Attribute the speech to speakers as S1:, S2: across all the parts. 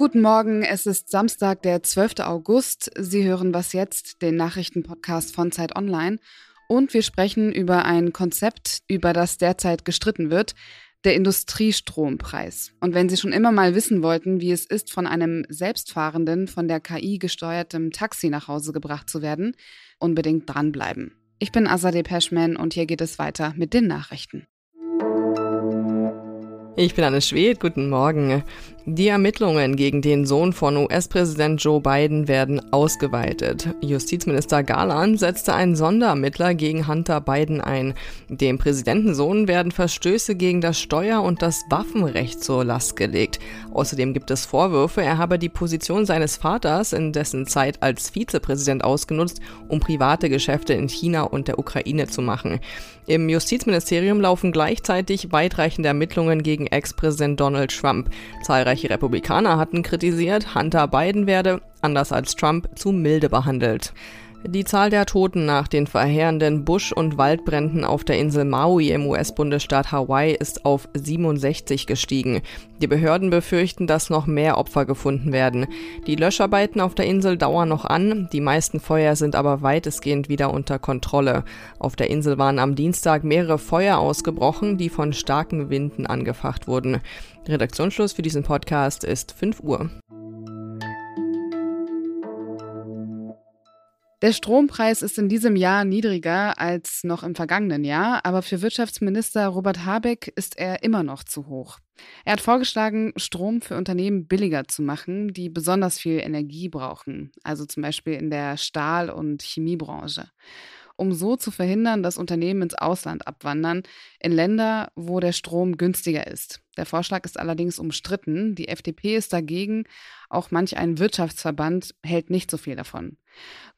S1: Guten Morgen, es ist Samstag, der 12. August. Sie hören was jetzt, den Nachrichtenpodcast von Zeit Online. Und wir sprechen über ein Konzept, über das derzeit gestritten wird, der Industriestrompreis. Und wenn Sie schon immer mal wissen wollten, wie es ist, von einem selbstfahrenden, von der KI gesteuertem Taxi nach Hause gebracht zu werden, unbedingt dranbleiben. Ich bin Azadeh Peschman und hier geht es weiter mit den Nachrichten.
S2: Ich bin Anne Schwed, guten Morgen. Die Ermittlungen gegen den Sohn von US-Präsident Joe Biden werden ausgeweitet. Justizminister Garland setzte einen Sonderermittler gegen Hunter Biden ein. Dem Präsidentensohn werden Verstöße gegen das Steuer- und das Waffenrecht zur Last gelegt. Außerdem gibt es Vorwürfe, er habe die Position seines Vaters in dessen Zeit als Vizepräsident ausgenutzt, um private Geschäfte in China und der Ukraine zu machen. Im Justizministerium laufen gleichzeitig weitreichende Ermittlungen gegen Ex-Präsident Donald Trump. Zahlreiche Republikaner hatten kritisiert, Hunter Biden werde, anders als Trump, zu milde behandelt. Die Zahl der Toten nach den verheerenden Busch- und Waldbränden auf der Insel Maui im US-Bundesstaat Hawaii ist auf 67 gestiegen. Die Behörden befürchten, dass noch mehr Opfer gefunden werden. Die Löscharbeiten auf der Insel dauern noch an, die meisten Feuer sind aber weitestgehend wieder unter Kontrolle. Auf der Insel waren am Dienstag mehrere Feuer ausgebrochen, die von starken Winden angefacht wurden. Redaktionsschluss für diesen Podcast ist 5 Uhr.
S1: Der Strompreis ist in diesem Jahr niedriger als noch im vergangenen Jahr, aber für Wirtschaftsminister Robert Habeck ist er immer noch zu hoch. Er hat vorgeschlagen, Strom für Unternehmen billiger zu machen, die besonders viel Energie brauchen, also zum Beispiel in der Stahl- und Chemiebranche um so zu verhindern, dass Unternehmen ins Ausland abwandern, in Länder, wo der Strom günstiger ist. Der Vorschlag ist allerdings umstritten. Die FDP ist dagegen. Auch manch ein Wirtschaftsverband hält nicht so viel davon.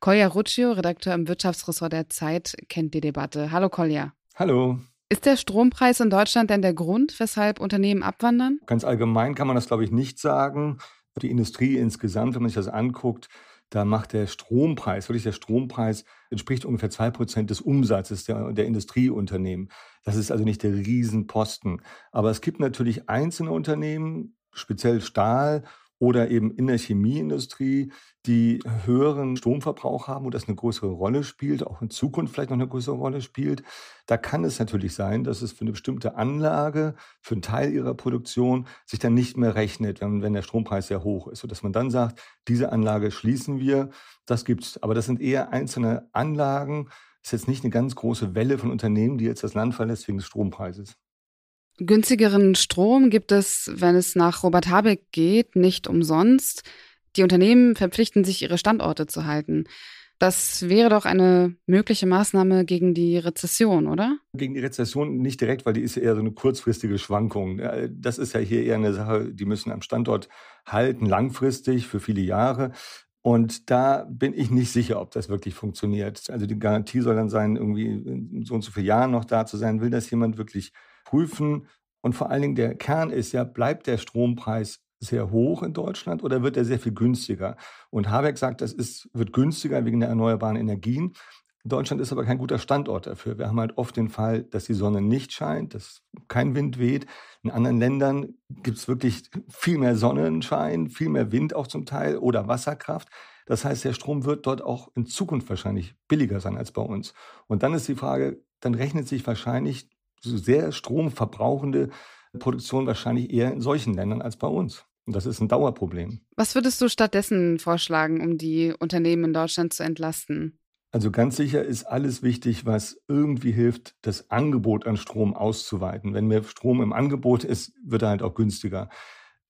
S1: Kolja Ruccio, Redakteur im Wirtschaftsressort der Zeit, kennt die Debatte. Hallo Kolja.
S3: Hallo.
S1: Ist der Strompreis in Deutschland denn der Grund, weshalb Unternehmen abwandern?
S3: Ganz allgemein kann man das, glaube ich, nicht sagen. Die Industrie insgesamt, wenn man sich das anguckt, da macht der Strompreis, wirklich der Strompreis, entspricht ungefähr zwei Prozent des Umsatzes der, der Industrieunternehmen. Das ist also nicht der Riesenposten. Aber es gibt natürlich einzelne Unternehmen, speziell Stahl oder eben in der Chemieindustrie, die höheren Stromverbrauch haben und das eine größere Rolle spielt, auch in Zukunft vielleicht noch eine größere Rolle spielt. Da kann es natürlich sein, dass es für eine bestimmte Anlage, für einen Teil ihrer Produktion sich dann nicht mehr rechnet, wenn, wenn der Strompreis sehr hoch ist. Sodass man dann sagt, diese Anlage schließen wir. Das gibt's. Aber das sind eher einzelne Anlagen. Das ist jetzt nicht eine ganz große Welle von Unternehmen, die jetzt das Land verlässt wegen des Strompreises.
S1: Günstigeren Strom gibt es, wenn es nach Robert Habeck geht, nicht umsonst. Die Unternehmen verpflichten sich, ihre Standorte zu halten. Das wäre doch eine mögliche Maßnahme gegen die Rezession, oder?
S3: Gegen die Rezession nicht direkt, weil die ist eher so eine kurzfristige Schwankung. Das ist ja hier eher eine Sache, die müssen am Standort halten, langfristig, für viele Jahre. Und da bin ich nicht sicher, ob das wirklich funktioniert. Also die Garantie soll dann sein, irgendwie in so und so vielen Jahren noch da zu sein. Will das jemand wirklich prüfen. Und vor allen Dingen der Kern ist ja, bleibt der Strompreis sehr hoch in Deutschland oder wird er sehr viel günstiger? Und Habeck sagt, das ist, wird günstiger wegen der erneuerbaren Energien. Deutschland ist aber kein guter Standort dafür. Wir haben halt oft den Fall, dass die Sonne nicht scheint, dass kein Wind weht. In anderen Ländern gibt es wirklich viel mehr Sonnenschein, viel mehr Wind auch zum Teil oder Wasserkraft. Das heißt, der Strom wird dort auch in Zukunft wahrscheinlich billiger sein als bei uns. Und dann ist die Frage, dann rechnet sich wahrscheinlich sehr stromverbrauchende Produktion wahrscheinlich eher in solchen Ländern als bei uns. Und das ist ein Dauerproblem.
S1: Was würdest du stattdessen vorschlagen, um die Unternehmen in Deutschland zu entlasten?
S3: Also ganz sicher ist alles wichtig, was irgendwie hilft, das Angebot an Strom auszuweiten. Wenn mehr Strom im Angebot ist, wird er halt auch günstiger.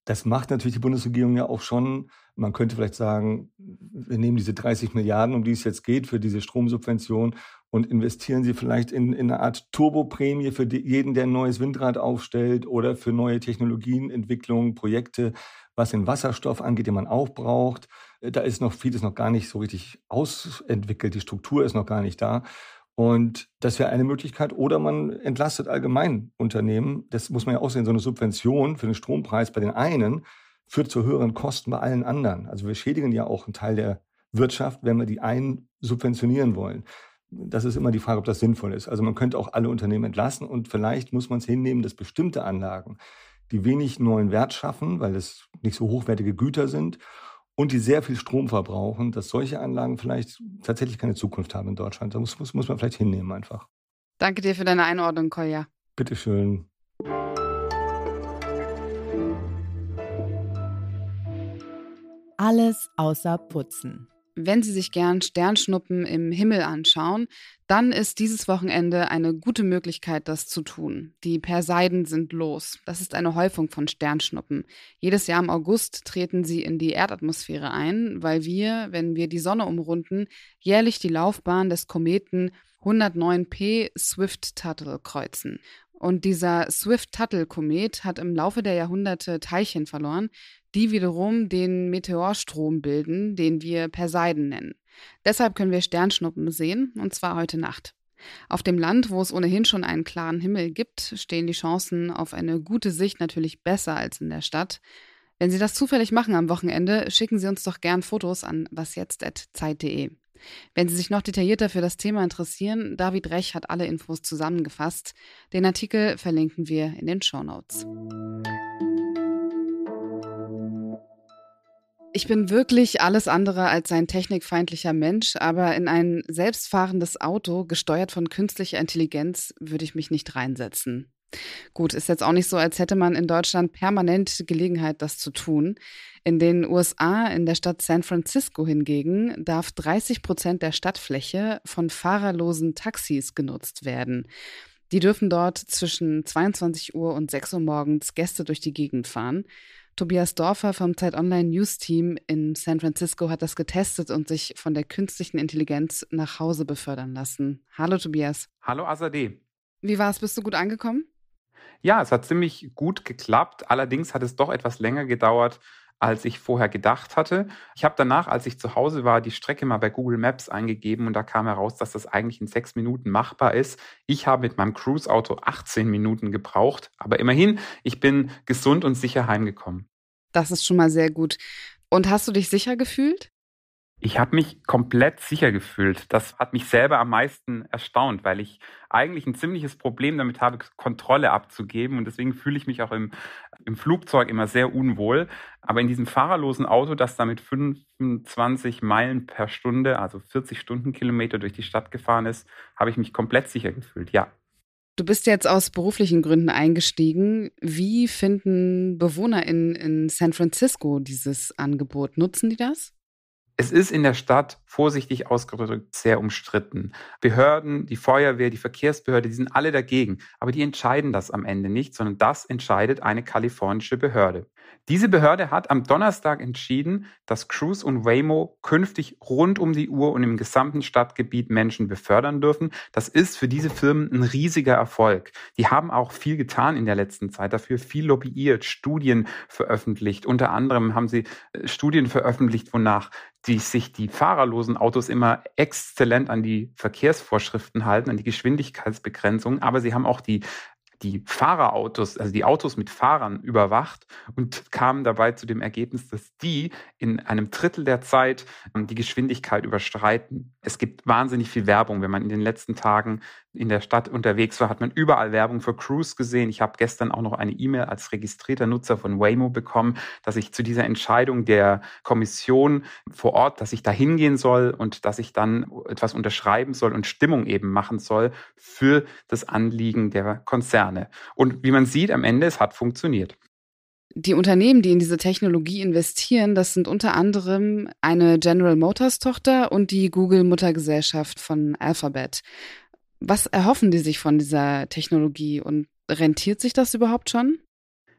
S3: Das macht natürlich die Bundesregierung ja auch schon. Man könnte vielleicht sagen, wir nehmen diese 30 Milliarden, um die es jetzt geht, für diese Stromsubvention und investieren sie vielleicht in, in eine Art Turboprämie für die, jeden, der ein neues Windrad aufstellt oder für neue Technologien, Entwicklungen, Projekte, was den Wasserstoff angeht, den man auch braucht. Da ist noch vieles noch gar nicht so richtig ausentwickelt. Die Struktur ist noch gar nicht da. Und das wäre eine Möglichkeit. Oder man entlastet allgemein Unternehmen. Das muss man ja auch sehen. So eine Subvention für den Strompreis bei den einen führt zu höheren Kosten bei allen anderen. Also wir schädigen ja auch einen Teil der Wirtschaft, wenn wir die einen subventionieren wollen. Das ist immer die Frage, ob das sinnvoll ist. Also man könnte auch alle Unternehmen entlassen und vielleicht muss man es hinnehmen, dass bestimmte Anlagen, die wenig neuen Wert schaffen, weil es nicht so hochwertige Güter sind und die sehr viel Strom verbrauchen, dass solche Anlagen vielleicht tatsächlich keine Zukunft haben in Deutschland. Das muss, muss, muss man vielleicht hinnehmen einfach.
S1: Danke dir für deine Einordnung, Kolja.
S3: Bitteschön.
S4: Alles außer Putzen.
S1: Wenn Sie sich gern Sternschnuppen im Himmel anschauen, dann ist dieses Wochenende eine gute Möglichkeit, das zu tun. Die Perseiden sind los. Das ist eine Häufung von Sternschnuppen. Jedes Jahr im August treten sie in die Erdatmosphäre ein, weil wir, wenn wir die Sonne umrunden, jährlich die Laufbahn des Kometen 109P Swift-Tuttle kreuzen. Und dieser Swift-Tuttle-Komet hat im Laufe der Jahrhunderte Teilchen verloren, die wiederum den Meteorstrom bilden, den wir Perseiden nennen. Deshalb können wir Sternschnuppen sehen, und zwar heute Nacht. Auf dem Land, wo es ohnehin schon einen klaren Himmel gibt, stehen die Chancen auf eine gute Sicht natürlich besser als in der Stadt. Wenn Sie das zufällig machen am Wochenende, schicken Sie uns doch gern Fotos an wasjetzt.zeit.de. Wenn Sie sich noch detaillierter für das Thema interessieren, David Rech hat alle Infos zusammengefasst. Den Artikel verlinken wir in den Show Notes. Ich bin wirklich alles andere als ein technikfeindlicher Mensch, aber in ein selbstfahrendes Auto, gesteuert von künstlicher Intelligenz, würde ich mich nicht reinsetzen. Gut, ist jetzt auch nicht so, als hätte man in Deutschland permanent Gelegenheit, das zu tun. In den USA, in der Stadt San Francisco hingegen, darf 30 Prozent der Stadtfläche von fahrerlosen Taxis genutzt werden. Die dürfen dort zwischen 22 Uhr und 6 Uhr morgens Gäste durch die Gegend fahren. Tobias Dorfer vom Zeit Online News Team in San Francisco hat das getestet und sich von der künstlichen Intelligenz nach Hause befördern lassen. Hallo Tobias.
S5: Hallo Azadeh.
S1: Wie war es? Bist du gut angekommen?
S5: Ja, es hat ziemlich gut geklappt. Allerdings hat es doch etwas länger gedauert, als ich vorher gedacht hatte. Ich habe danach, als ich zu Hause war, die Strecke mal bei Google Maps eingegeben und da kam heraus, dass das eigentlich in sechs Minuten machbar ist. Ich habe mit meinem Cruise-Auto 18 Minuten gebraucht, aber immerhin, ich bin gesund und sicher heimgekommen.
S1: Das ist schon mal sehr gut. Und hast du dich sicher gefühlt?
S5: Ich habe mich komplett sicher gefühlt. Das hat mich selber am meisten erstaunt, weil ich eigentlich ein ziemliches Problem damit habe, Kontrolle abzugeben. Und deswegen fühle ich mich auch im, im Flugzeug immer sehr unwohl. Aber in diesem fahrerlosen Auto, das da mit 25 Meilen per Stunde, also 40 Stundenkilometer durch die Stadt gefahren ist, habe ich mich komplett sicher gefühlt, ja.
S1: Du bist jetzt aus beruflichen Gründen eingestiegen. Wie finden Bewohner in, in San Francisco dieses Angebot? Nutzen die das?
S5: Es ist in der Stadt, vorsichtig ausgedrückt, sehr umstritten. Behörden, die Feuerwehr, die Verkehrsbehörde, die sind alle dagegen. Aber die entscheiden das am Ende nicht, sondern das entscheidet eine kalifornische Behörde. Diese Behörde hat am Donnerstag entschieden, dass Cruise und Waymo künftig rund um die Uhr und im gesamten Stadtgebiet Menschen befördern dürfen. Das ist für diese Firmen ein riesiger Erfolg. Die haben auch viel getan in der letzten Zeit dafür, viel lobbyiert, Studien veröffentlicht. Unter anderem haben sie äh, Studien veröffentlicht, wonach die sich die fahrerlosen Autos immer exzellent an die Verkehrsvorschriften halten, an die Geschwindigkeitsbegrenzung, aber sie haben auch die die Fahrerautos, also die Autos mit Fahrern überwacht und kamen dabei zu dem Ergebnis, dass die in einem Drittel der Zeit ähm, die Geschwindigkeit überstreiten. Es gibt wahnsinnig viel Werbung. Wenn man in den letzten Tagen in der Stadt unterwegs war, hat man überall Werbung für Cruise gesehen. Ich habe gestern auch noch eine E-Mail als registrierter Nutzer von Waymo bekommen, dass ich zu dieser Entscheidung der Kommission vor Ort, dass ich da hingehen soll und dass ich dann etwas unterschreiben soll und Stimmung eben machen soll für das Anliegen der Konzerne. Und wie man sieht, am Ende, es hat funktioniert.
S1: Die Unternehmen, die in diese Technologie investieren, das sind unter anderem eine General Motors Tochter und die Google Muttergesellschaft von Alphabet. Was erhoffen die sich von dieser Technologie und rentiert sich das überhaupt schon?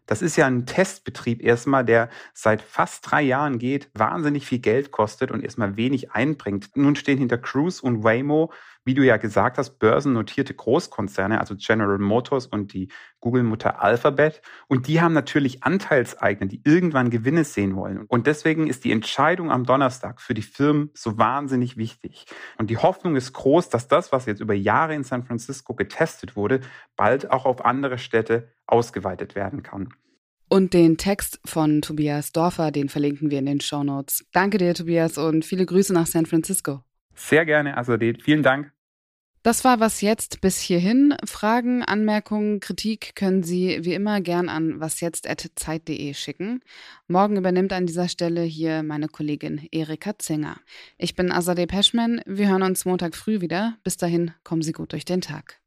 S5: Das ist ja ein Testbetrieb erstmal, der seit fast drei Jahren geht, wahnsinnig viel Geld kostet und erstmal wenig einbringt. Nun stehen hinter Cruise und Waymo wie du ja gesagt hast, börsennotierte Großkonzerne, also General Motors und die Google-Mutter Alphabet. Und die haben natürlich Anteilseigner, die irgendwann Gewinne sehen wollen. Und deswegen ist die Entscheidung am Donnerstag für die Firmen so wahnsinnig wichtig. Und die Hoffnung ist groß, dass das, was jetzt über Jahre in San Francisco getestet wurde, bald auch auf andere Städte ausgeweitet werden kann.
S1: Und den Text von Tobias Dorfer, den verlinken wir in den Show Notes. Danke dir, Tobias, und viele Grüße nach San Francisco.
S5: Sehr gerne, Azadeh. Vielen Dank.
S1: Das war was jetzt bis hierhin. Fragen, Anmerkungen, Kritik können Sie wie immer gern an wasjetzt.zeit.de schicken. Morgen übernimmt an dieser Stelle hier meine Kollegin Erika Zinger. Ich bin Azadeh Peschman. Wir hören uns Montag früh wieder. Bis dahin kommen Sie gut durch den Tag.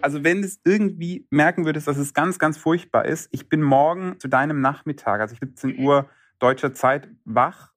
S5: Also wenn es irgendwie merken würdest, dass es ganz, ganz furchtbar ist, ich bin morgen zu deinem Nachmittag, also 17 Uhr deutscher Zeit, wach